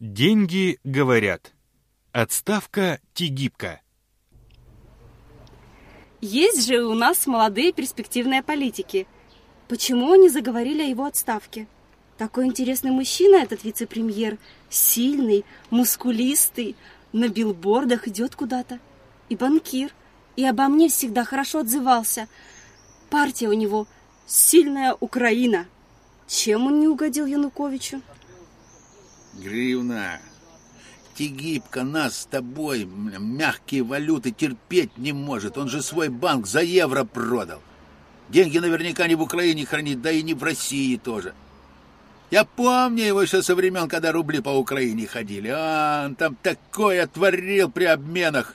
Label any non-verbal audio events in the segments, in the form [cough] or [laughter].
Деньги говорят. Отставка Тигибка. Есть же у нас молодые перспективные политики. Почему они заговорили о его отставке? Такой интересный мужчина этот вице-премьер. Сильный, мускулистый, на билбордах идет куда-то. И банкир. И обо мне всегда хорошо отзывался. Партия у него «Сильная Украина». Чем он не угодил Януковичу? Гривна, Тигибка нас с тобой мягкие валюты терпеть не может. Он же свой банк за евро продал. Деньги наверняка не в Украине хранит, да и не в России тоже. Я помню его еще со времен, когда рубли по Украине ходили. А, он там такое творил при обменах.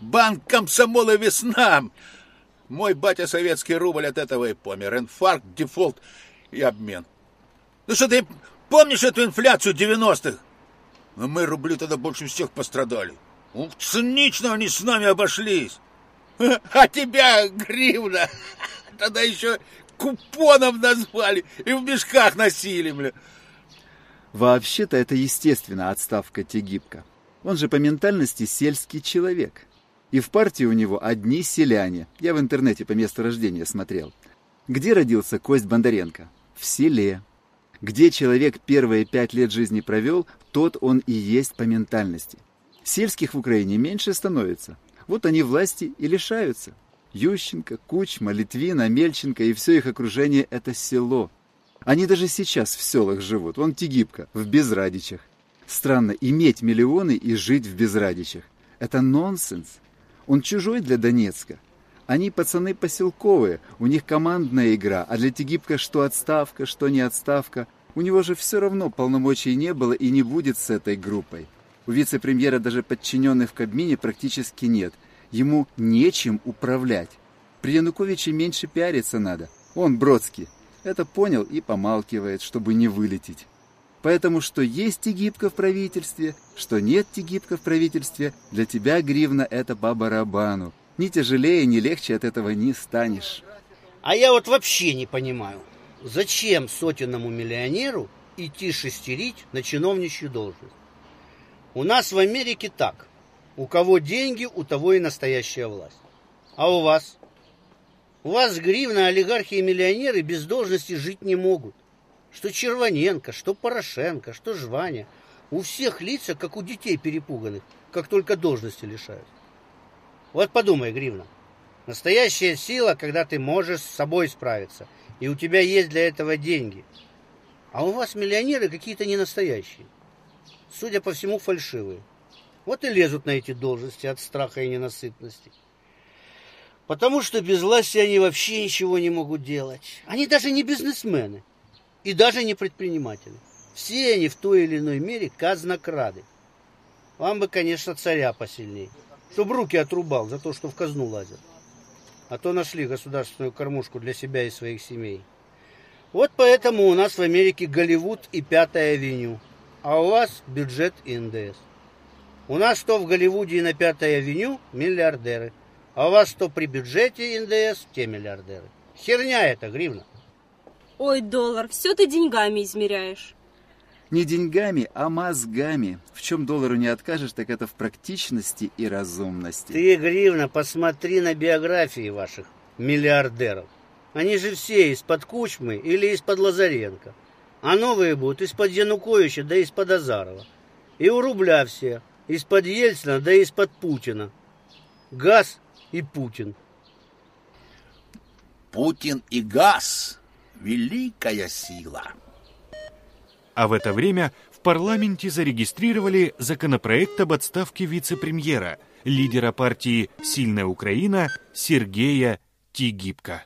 Банк комсомола весна. Мой батя советский рубль от этого и помер. Инфаркт, дефолт и обмен. Ну что ты помнишь эту инфляцию 90-х? Но мы рубли тогда больше всех пострадали. Ух, цинично они с нами обошлись. [laughs] А тебя, гривна, [laughs] тогда еще купоном назвали и в мешках носили, бля. Вообще-то это естественно отставка Тегибка. Он же по ментальности сельский человек. И в партии у него одни селяне. Я в интернете по месту рождения смотрел. Где родился Кость Бондаренко? В селе. Где человек первые пять лет жизни провел, тот он и есть по ментальности. Сельских в Украине меньше становится. Вот они власти и лишаются. Ющенко, Кучма, Литвина, Мельченко и все их окружение – это село. Они даже сейчас в селах живут. Вон Тигибка, в Безрадичах. Странно, иметь миллионы и жить в Безрадичах. Это нонсенс. Он чужой для Донецка. Они пацаны поселковые, у них командная игра, а для Тигибка что отставка, что не отставка. У него же все равно полномочий не было и не будет с этой группой. У вице-премьера даже подчиненных в Кабмине практически нет – Ему нечем управлять. При Януковиче меньше пиариться надо. Он, Бродский, это понял и помалкивает, чтобы не вылететь. Поэтому что есть Тигибка в правительстве, что нет Тигибка в правительстве, для тебя, Гривна, это по барабану. Ни тяжелее, ни легче от этого не станешь. А я вот вообще не понимаю, зачем сотенному миллионеру идти шестерить на чиновничью должность? У нас в Америке так. У кого деньги, у того и настоящая власть. А у вас? У вас гривна, олигархи и миллионеры без должности жить не могут. Что Червоненко, что Порошенко, что Жваня. У всех лица, как у детей перепуганных, как только должности лишают. Вот подумай, Гривна. Настоящая сила, когда ты можешь с собой справиться, и у тебя есть для этого деньги. А у вас миллионеры какие-то ненастоящие. Судя по всему, фальшивые. Вот и лезут на эти должности от страха и ненасытности. Потому что без власти они вообще ничего не могут делать. Они даже не бизнесмены и даже не предприниматели. Все они в той или иной мере казнокрады. Вам бы, конечно, царя посильнее, чтобы руки отрубал за то, что в казну лазят. А то нашли государственную кормушку для себя и своих семей. Вот поэтому у нас в Америке Голливуд и Пятая авеню, а у вас бюджет и НДС. У нас что в Голливуде и на Пятой авеню миллиардеры. А у вас что при бюджете НДС, те миллиардеры. Херня это, гривна. Ой, доллар, все ты деньгами измеряешь. Не деньгами, а мозгами. В чем доллару не откажешь, так это в практичности и разумности. Ты, гривна, посмотри на биографии ваших миллиардеров. Они же все из-под Кучмы или из-под Лазаренко. А новые будут из-под Януковича да из-под Азарова. И у рубля все. Из-под Ельцина, да из-под Путина. Газ и Путин. Путин и газ – великая сила. А в это время в парламенте зарегистрировали законопроект об отставке вице-премьера, лидера партии «Сильная Украина» Сергея Тигибко.